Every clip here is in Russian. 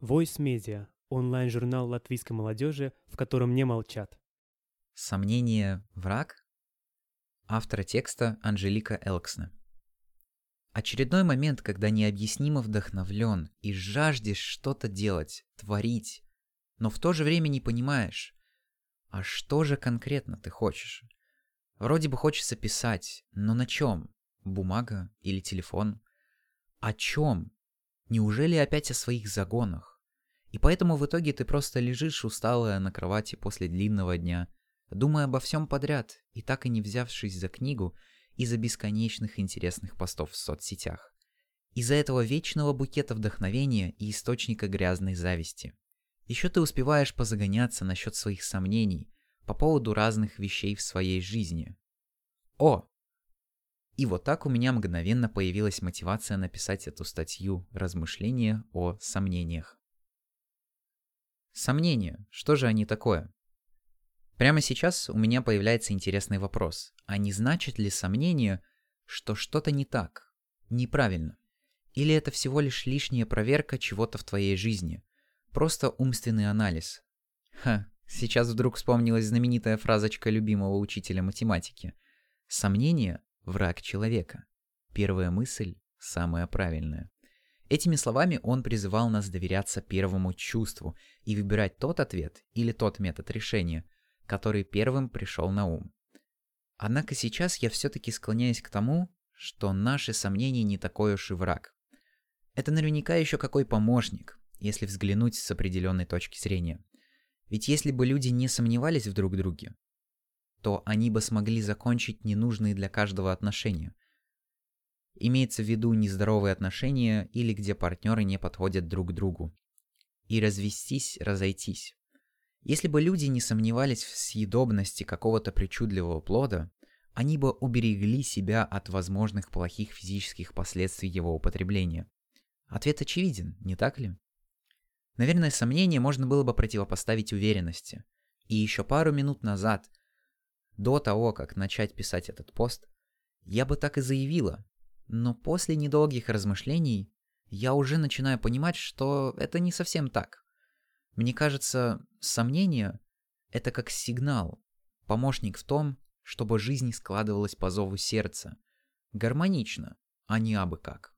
Voice Media – онлайн-журнал латвийской молодежи, в котором не молчат. Сомнение – враг? Автора текста Анжелика Элксна. Очередной момент, когда необъяснимо вдохновлен и жаждешь что-то делать, творить, но в то же время не понимаешь, а что же конкретно ты хочешь? Вроде бы хочется писать, но на чем? Бумага или телефон? О чем? Неужели опять о своих загонах? И поэтому в итоге ты просто лежишь усталая на кровати после длинного дня, думая обо всем подряд и так и не взявшись за книгу из-за бесконечных интересных постов в соцсетях. Из-за этого вечного букета вдохновения и источника грязной зависти. Еще ты успеваешь позагоняться насчет своих сомнений по поводу разных вещей в своей жизни. О, и вот так у меня мгновенно появилась мотивация написать эту статью «Размышления о сомнениях». Сомнения. Что же они такое? Прямо сейчас у меня появляется интересный вопрос. А не значит ли сомнение, что что-то не так, неправильно? Или это всего лишь лишняя проверка чего-то в твоей жизни? Просто умственный анализ? Ха, сейчас вдруг вспомнилась знаменитая фразочка любимого учителя математики. Сомнение враг человека. Первая мысль – самая правильная. Этими словами он призывал нас доверяться первому чувству и выбирать тот ответ или тот метод решения, который первым пришел на ум. Однако сейчас я все-таки склоняюсь к тому, что наши сомнения не такой уж и враг. Это наверняка еще какой помощник, если взглянуть с определенной точки зрения. Ведь если бы люди не сомневались в друг друге, то они бы смогли закончить ненужные для каждого отношения. Имеется в виду нездоровые отношения или где партнеры не подходят друг другу. И развестись, разойтись. Если бы люди не сомневались в съедобности какого-то причудливого плода, они бы уберегли себя от возможных плохих физических последствий его употребления. Ответ очевиден, не так ли? Наверное, сомнение можно было бы противопоставить уверенности. И еще пару минут назад до того, как начать писать этот пост, я бы так и заявила, но после недолгих размышлений я уже начинаю понимать, что это не совсем так. Мне кажется, сомнение — это как сигнал, помощник в том, чтобы жизнь складывалась по зову сердца. Гармонично, а не абы как.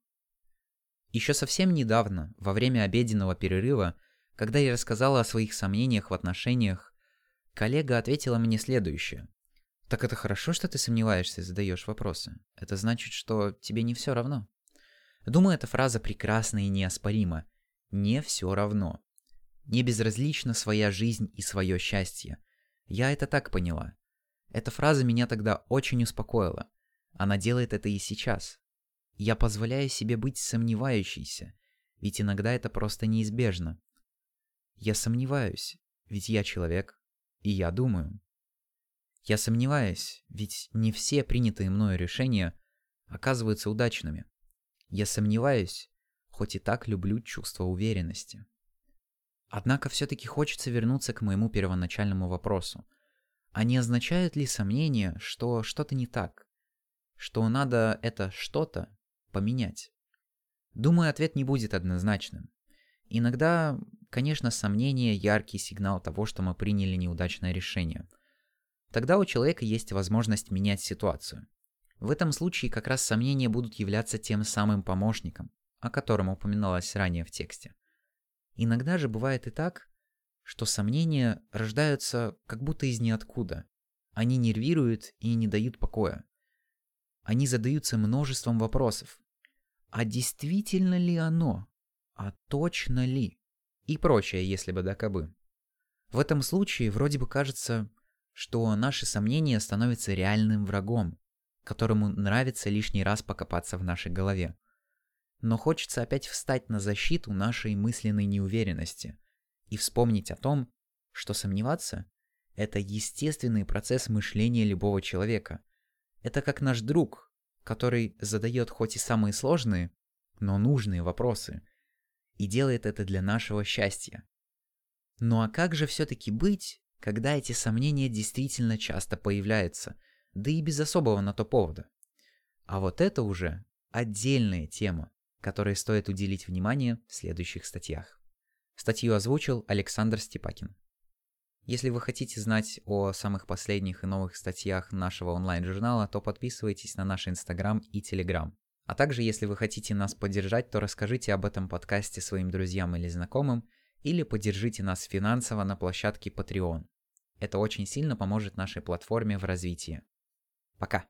Еще совсем недавно, во время обеденного перерыва, когда я рассказала о своих сомнениях в отношениях, коллега ответила мне следующее. Так это хорошо, что ты сомневаешься и задаешь вопросы. Это значит, что тебе не все равно. Думаю, эта фраза прекрасна и неоспорима. Не все равно. Не безразлична своя жизнь и свое счастье. Я это так поняла. Эта фраза меня тогда очень успокоила. Она делает это и сейчас. Я позволяю себе быть сомневающейся, ведь иногда это просто неизбежно. Я сомневаюсь, ведь я человек, и я думаю. Я сомневаюсь, ведь не все принятые мною решения оказываются удачными. Я сомневаюсь, хоть и так люблю чувство уверенности. Однако все-таки хочется вернуться к моему первоначальному вопросу. А не означает ли сомнение, что что-то не так? Что надо это что-то поменять? Думаю, ответ не будет однозначным. Иногда, конечно, сомнение – яркий сигнал того, что мы приняли неудачное решение – Тогда у человека есть возможность менять ситуацию. В этом случае как раз сомнения будут являться тем самым помощником, о котором упоминалось ранее в тексте. Иногда же бывает и так, что сомнения рождаются как будто из ниоткуда. Они нервируют и не дают покоя. Они задаются множеством вопросов. А действительно ли оно? А точно ли? И прочее, если бы да кабы. В этом случае вроде бы кажется, что наши сомнения становятся реальным врагом, которому нравится лишний раз покопаться в нашей голове. Но хочется опять встать на защиту нашей мысленной неуверенности и вспомнить о том, что сомневаться – это естественный процесс мышления любого человека. Это как наш друг, который задает хоть и самые сложные, но нужные вопросы, и делает это для нашего счастья. Ну а как же все-таки быть, когда эти сомнения действительно часто появляются, да и без особого на то повода. А вот это уже отдельная тема, которой стоит уделить внимание в следующих статьях. Статью озвучил Александр Степакин. Если вы хотите знать о самых последних и новых статьях нашего онлайн-журнала, то подписывайтесь на наш Инстаграм и Телеграм. А также, если вы хотите нас поддержать, то расскажите об этом подкасте своим друзьям или знакомым, или поддержите нас финансово на площадке Patreon. Это очень сильно поможет нашей платформе в развитии. Пока!